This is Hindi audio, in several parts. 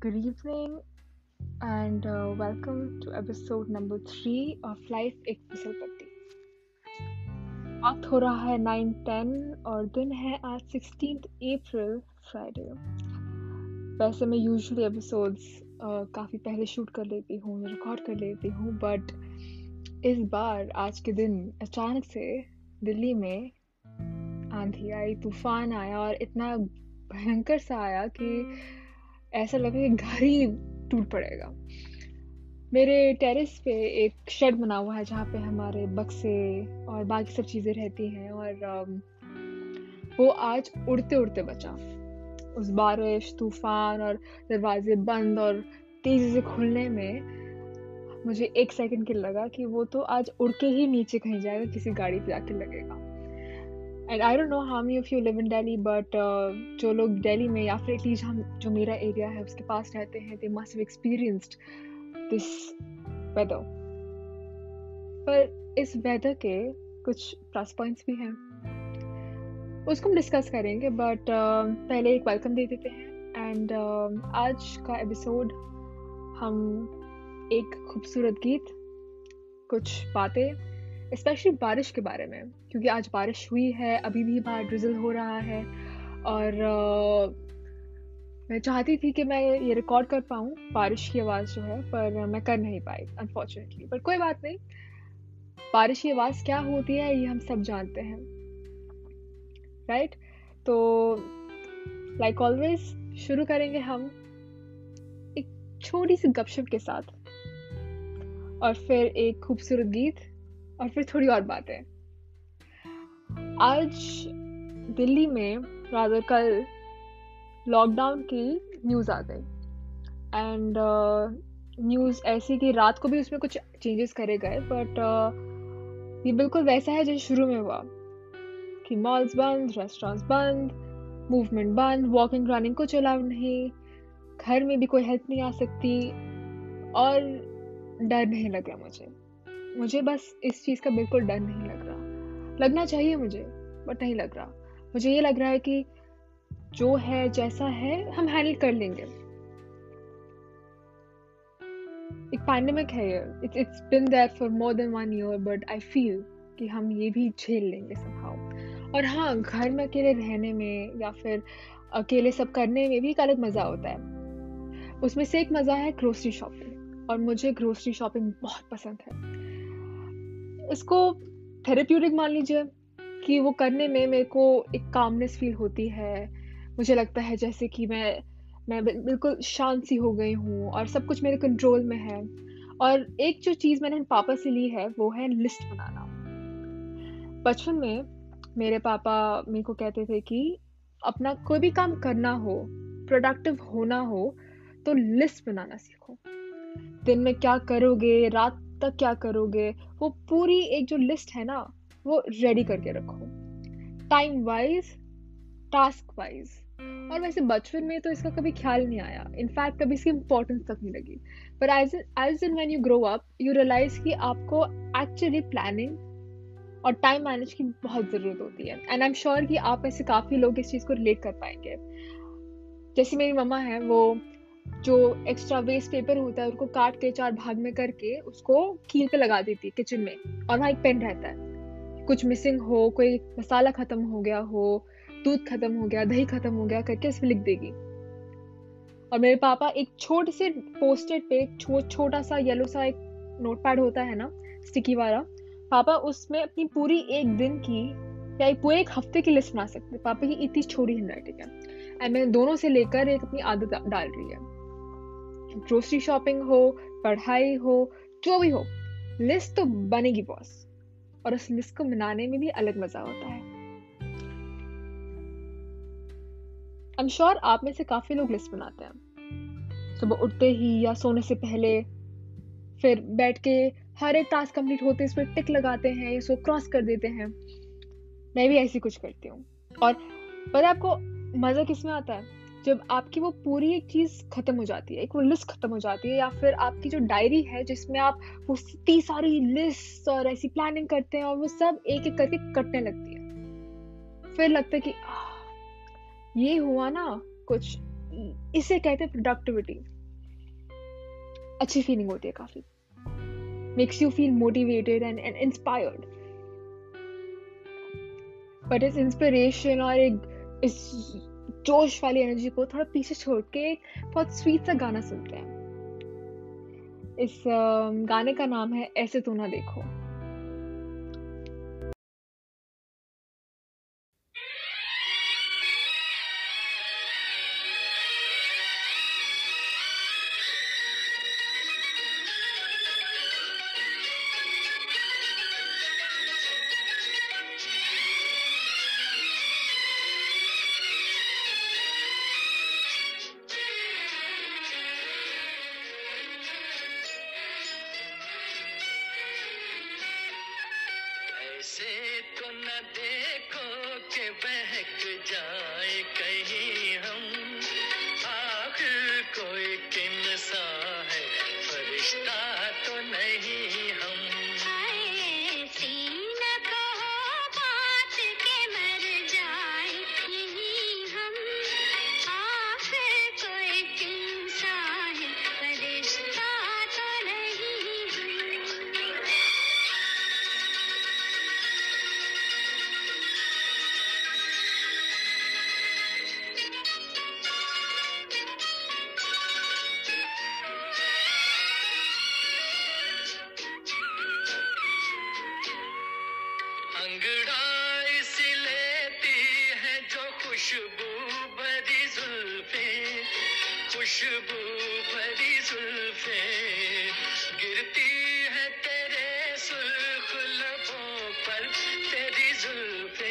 Good evening and uh, welcome to episode number three of Life एक फिसल पट्टी। वक्त हो रहा है नाइन टेन और दिन है आज सिक्सटीन अप्रैल फ्राइडे वैसे मैं यूजुअली एपिसोड्स uh, काफ़ी पहले शूट कर लेती हूँ रिकॉर्ड कर लेती हूँ बट इस बार आज के दिन अचानक से दिल्ली में आंधी आई तूफ़ान आया और इतना भयंकर सा आया कि ऐसा लगा घर ही टूट पड़ेगा। मेरे टेरेस पे एक शेड बना हुआ है जहाँ पे हमारे बक्से और बाकी सब चीज़ें रहती हैं और वो आज उड़ते उड़ते बचा। उस बारिश, तूफ़ान और दरवाजे बंद और तेज़ी से खुलने में मुझे एक सेकंड के लगा कि वो तो आज उड़ के ही नीचे कहीं जाएगा, किसी गाड़ी पे जाके लगेगा। And I don't know how many of you live in Delhi but जो लोग दिल्ली में या फिर एटलीस्ट हम जो मेरा एरिया है उसके पास रहते हैं they must have experienced this weather पर इस वेदर के कुछ प्लस पॉइंट्स भी हैं। उसको हम डिस्कस करेंगे बट uh, पहले एक वेलकम दे देते हैं। एंड uh, आज का एपिसोड हम एक खूबसूरत गीत कुछ बातें स्पेशली बारिश के बारे में क्योंकि आज बारिश हुई है अभी भी बाहर ड्रिजल हो रहा है और uh, मैं चाहती थी कि मैं ये रिकॉर्ड कर पाऊँ बारिश की आवाज़ जो है पर मैं कर नहीं पाई अनफॉर्चुनेटली पर कोई बात नहीं बारिश की आवाज़ क्या होती है ये हम सब जानते हैं राइट right? तो लाइक ऑलवेज शुरू करेंगे हम एक छोटी सी गपशप के साथ और फिर एक खूबसूरत गीत और फिर थोड़ी और बातें। आज दिल्ली में रादर कल लॉकडाउन की न्यूज़ आ गई। एंड न्यूज़ ऐसी कि रात को भी उसमें कुछ चेंजेस करे गए बट uh, ये बिल्कुल वैसा है जैसे शुरू में हुआ। कि मॉल्स बंद रेस्टोरेंट्स बंद मूवमेंट बंद वॉकिंग रनिंग कुछ अलाउ नहीं घर में भी कोई हेल्प नहीं आ सकती और डर नहीं लग मुझे। मुझे बस इस चीज़ का बिल्कुल डर नहीं लग रहा। लगना चाहिए मुझे बट नहीं लग रहा। मुझे ये लग रहा है कि जो है, जैसा है, हम हैंडल कर लेंगे। एक पैंडेमिक है ये। It's it's been there for more than one year but I feel कि हम ये भी झेल लेंगे समहाउ और हाँ घर में अकेले रहने में या फिर अकेले सब करने में भी एक अलग मज़ा होता है। उसमें से एक मज़ा है ग्रोसरी शॉपिंग और मुझे ग्रोसरी शॉपिंग बहुत पसंद है। इसको थेरेप्यूटिक मान लीजिए कि वो करने में मेरे को एक कामनेस फील होती है। मुझे लगता है जैसे कि मैं मैं बिल्कुल शांत सी हो गई हूँ और सब कुछ मेरे कंट्रोल में है। और एक जो चीज़ मैंने पापा से ली है, वो है लिस्ट बनाना। बचपन में मेरे पापा मेरे को कहते थे कि अपना कोई भी काम करना हो प्रोडक्टिव होना हो तो लिस्ट बनाना सीखो। दिन में क्या करोगे? रात तक क्या करोगे? वो पूरी एक जो लिस्ट है ना, वो रेडी करके रखो। टाइम वाइज टास्क वाइज और वैसे बचपन में तो इसका कभी ख्याल नहीं आया। इनफैक्ट कभी इसकी इंपॉर्टेंस तक नहीं लगी। पर as as in when you grow up you realize कि आपको एक्चुअली प्लानिंग और टाइम मैनेज की बहुत ज़रूरत होती है। एंड आई एम श्योर कि आप ऐसे काफ़ी लोग इस चीज़ को रिलेट कर पाएँगे। जैसे मेरी मम्मा है, वो जो एक्स्ट्रा वेस्ट पेपर होता है उसको काट के चार भाग में करके उसको कील पे लगा देती है किचन में। और वहाँ एक पेन रहता है। कुछ मिसिंग हो कोई मसाला खत्म हो गया हो दूध खत्म हो गया दही खत्म हो गया करके इसमें लिख देगी। और मेरे पापा एक छोटे से पोस्टेड पे छो, छोटा सा येलो सा एक नोट पैड होता है ना स्टिकी वाला पापा उसमें अपनी पूरी एक दिन की या पूरे एक हफ़्ते की लिस्ट बना सकते पापा की इतनी छोटी हैंड राइटिंग है? एंड मैंने दोनों से लेकर एक अपनी आदत डाल रही है। ग्रोसरी शॉपिंग हो, पढ़ाई हो, जो भी हो लिस्ट तो बनेगी बॉस और उस लिस्ट को बनाने में भी अलग मज़ा होता है. आई श्योर आप में से काफ़ी लोग लिस्ट बनाते हैं. सुबह उठते ही या सोने से पहले फिर बैठ के हर एक टास्क कंप्लीट होते इस पर टिक लगाते हैं इसको क्रॉस कर देते हैं. मैं भी ऐसी कुछ करती हूँ. और पता आपको मज़ा किसमें आता है? जब आपकी वो पूरी एक चीज़ खत्म हो जाती है, एक वो लिस्ट खत्म हो जाती है या फिर आपकी जो डायरी है जिसमें आप वो इतनी सारी लिस्ट और ऐसी प्लानिंग करते हैं और वो सब एक एक करके कटने लगती है। फिर लगता है कि ये हुआ ना कुछ, इसे कहते हैं प्रोडक्टिविटी अच्छी फीलिंग होती है काफ़ी। Makes you feel motivated and and inspired but इस इंस्पिरेशन और एक इस जोश वाली एनर्जी को थोड़ा पीछे छोड़ के बहुत स्वीट सा गाना सुनते हैं। इस गाने का नाम है ऐसे तो ना देखो। I did. fait des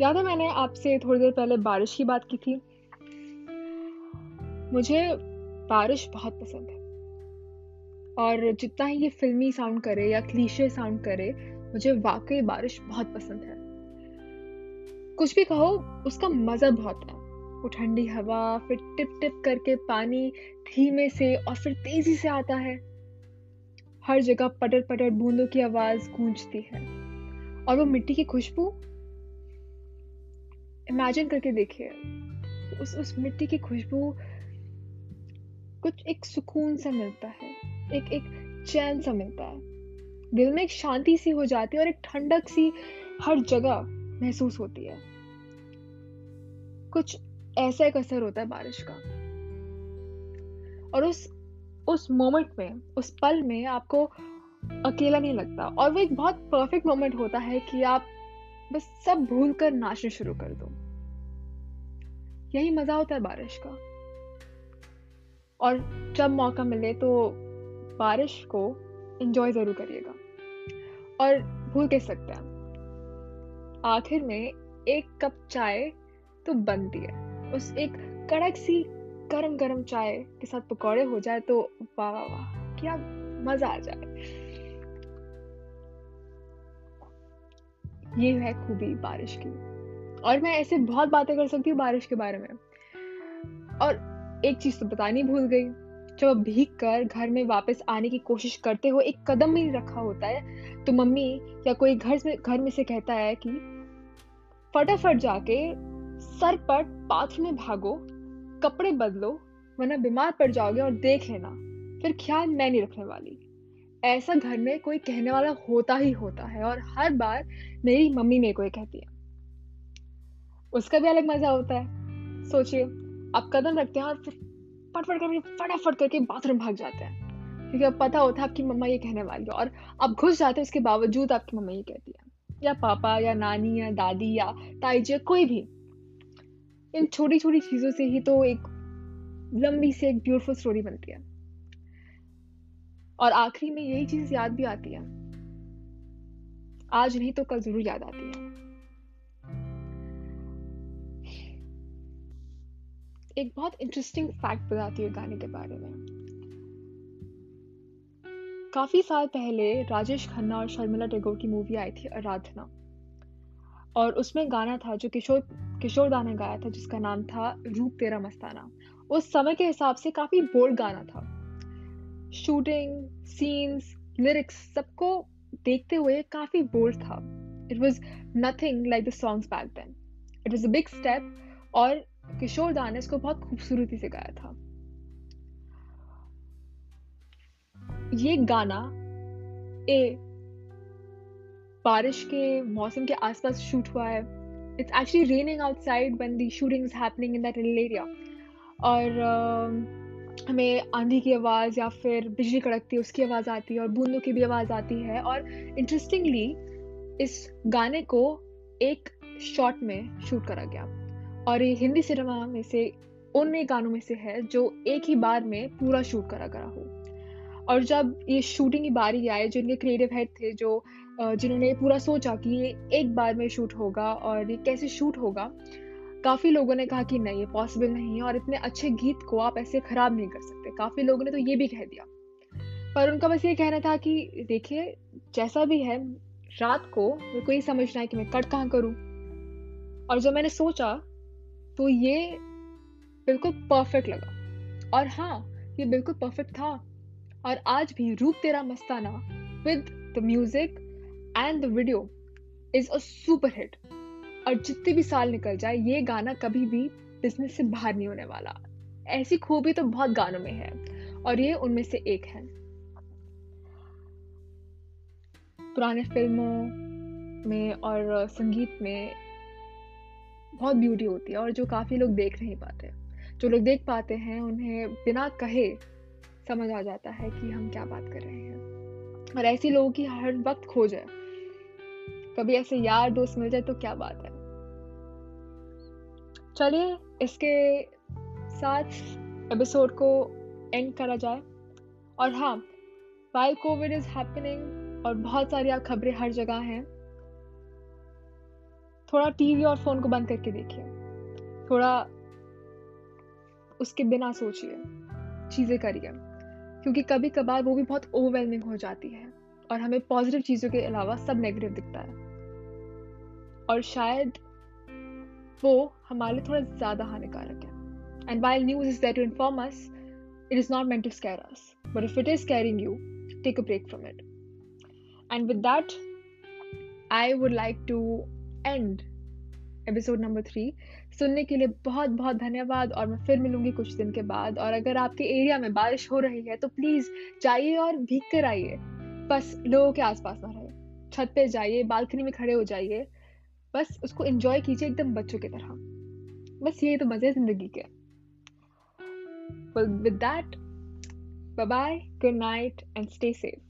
याद है मैंने आपसे थोड़ी देर पहले बारिश की बात की थी? मुझे बारिश बहुत पसंद है। और जितना ही ये फिल्मी साउंड करे या क्लीशे साउंड करे, मुझे वाकई बारिश बहुत पसंद है। कुछ भी कहो, उसका मज़ा बहुत है। वो ठंडी हवा, फिर टिप टिप करके पानी धीमे से और फिर तेज़ी से आता है। हर जगह पटर पटर बूंदों की आवाज़ गूंजती है। और वो मिट्टी की खुशबू इमेजिन करके देखिए, उस उस मिट्टी की खुशबू कुछ एक सुकून सा मिलता है, एक एक चैन सा मिलता है। दिल में एक शांति सी हो जाती है और एक ठंडक सी हर जगह महसूस होती है। कुछ ऐसा एक असर होता है बारिश का। और उस उस मोमेंट में, उस पल में आपको अकेला नहीं लगता और वो एक बहुत परफेक्ट मोमेंट होता है कि आप बस सब भूल कर नाचना शुरू कर दो। यही मज़ा होता है बारिश का। और जब मौका मिले तो बारिश को एंजॉय ज़रूर करिएगा। और भूल के सकते हैं? आखिर में एक कप चाय तो बनती है। उस एक कड़क सी गरम गरम चाय के साथ पकौड़े हो जाए तो वाह वाह वाह, क्या मज़ा आ जाए। ये है खूबी बारिश की। और मैं ऐसे बहुत बातें कर सकती हूँ बारिश के बारे में। और एक चीज़ तो बतानी भूल गई। जब भीग कर घर में वापस आने की कोशिश करते हो एक कदम भी रखा होता है तो मम्मी या कोई घर से, घर में से कहता है कि, फटाफट जाके सर पर बाथरूम में भागो, कपड़े बदलो, वरना बीमार पड़ जाओगे और देख लेना। फिर ख्याल मैं नहीं रखने वाली। ऐसा घर में कोई कहने वाला होता ही होता है और हर बार मेरी मम्मी मेरे को ये कहती है। उसका भी अलग मज़ा होता है। सोचिए, आप कदम रखते हैं और फिर फटफट करके, फटाफट करके बाथरूम भाग जाते हैं। क्योंकि अब पता होता है आपकी मम्मा ये कहने वाली है और आप घुस जाते हैं, उसके बावजूद आपकी मम्मा ये कहती है। या पापा, या नानी, या दादी, या ताई जी कोई भी। इन छोटी छोटी चीज़ों से ही तो एक लंबी से, एक ब्यूटीफुल स्टोरी बनती है। और आखिरी में यही चीज़ याद भी आती है। आज नहीं तो कल ज़रूर याद आती है। एक बहुत इंटरेस्टिंग फैक्ट बताती है गाने के बारे में। काफ़ी साल पहले राजेश खन्ना और शर्मिला टेगोर की मूवी आई थी आराधना। और उसमें गाना था जो किशोर किशोर दा ने गाया था, जिसका नाम था रूप तेरा मस्ताना। उस समय के हिसाब से काफ़ी बोल्ड गाना था। शूटिंग सीन्स लिरिक्स सबको देखते हुए काफ़ी बोल्ड था। It was nothing like the songs back then it was a big step और किशोर दा ने इसको बहुत खूबसूरती से गाया था। ये गाना ए बारिश के मौसम के आसपास शूट हुआ है। It's actually raining outside when the shooting is happening in that little area और uh, हमें आंधी की आवाज़ या फिर बिजली कड़कती है, उसकी आवाज़ आती है और बूंदों की भी आवाज़ आती है। और इंटरेस्टिंगली इस गाने को एक शॉट में शूट करा गया। और ये हिंदी सिनेमा में से उन गानों में से है जो एक ही बार में पूरा शूट करा गया हो। और जब ये शूटिंग की बारी आए जो इनके क्रिएटिव हेड थे, जो जिन्होंने पूरा सोचा कि ये एक बार में शूट होगा और ये कैसे शूट होगा काफ़ी लोगों ने कहा कि नहीं, ये पॉसिबल नहीं है और इतने अच्छे गीत को आप ऐसे ख़राब नहीं कर सकते। काफ़ी लोगों ने तो ये भी कह दिया। पर उनका बस ये कहना था कि देखिए, जैसा भी है, रात को मेरे को ये समझना है कि मैं कट कहाँ करूँ। और जब मैंने सोचा तो ये बिल्कुल परफेक्ट लगा। और हाँ ये बिल्कुल परफेक्ट था। और आज भी Roop Tera Mastana with the music and the video is a super hit और जितने भी साल निकल जाए, ये गाना कभी भी बिज़नेस से बाहर नहीं होने वाला। ऐसी खूबी तो बहुत गानों में है, और ये उनमें से एक है। पुराने फ़िल्मों में और संगीत में बहुत ब्यूटी होती है, और जो काफ़ी लोग देख नहीं पाते जो लोग देख पाते हैं, उन्हें बिना कहे समझ आ जाता है कि हम क्या बात कर रहे हैं। और ऐसे लोगों की हर वक्त खोज है। कभी ऐसे यार दोस्त मिल जाए तो क्या बात है? चलिए इसके साथ एपिसोड को एंड करा जाए। और हाँ वाइल कोविड इज़ हैपनिंग और बहुत सारी आप खबरें हर जगह हैं, थोड़ा टीवी और फ़ोन को बंद करके देखिए। थोड़ा उसके बिना सोचिए, चीज़ें करिए। क्योंकि कभी कभार वो भी बहुत ओवरवेलमिंग हो जाती है और हमें पॉजिटिव चीज़ों के अलावा सब नेगेटिव दिखता है। और शायद वो हमारे लिए थोड़ा ज़्यादा हानिकारक है। And while news is that to inform us it is not meant to scare us but if it is scaring you take a break from it and with that I would like to end episode number three सुनने के लिए बहुत बहुत धन्यवाद और मैं फिर मिलूँगी कुछ दिन के बाद। और अगर आपके एरिया में बारिश हो रही है तो प्लीज़ जाइए और भीग कर आइए। बस लोगों के आसपास ना रहे। छत पे जाइए, बालकनी में खड़े हो जाइए। बस उसको एंजॉय कीजिए एकदम बच्चों की तरह। बस यही तो मज़े ज़िंदगी के। With that bye bye good night and stay safe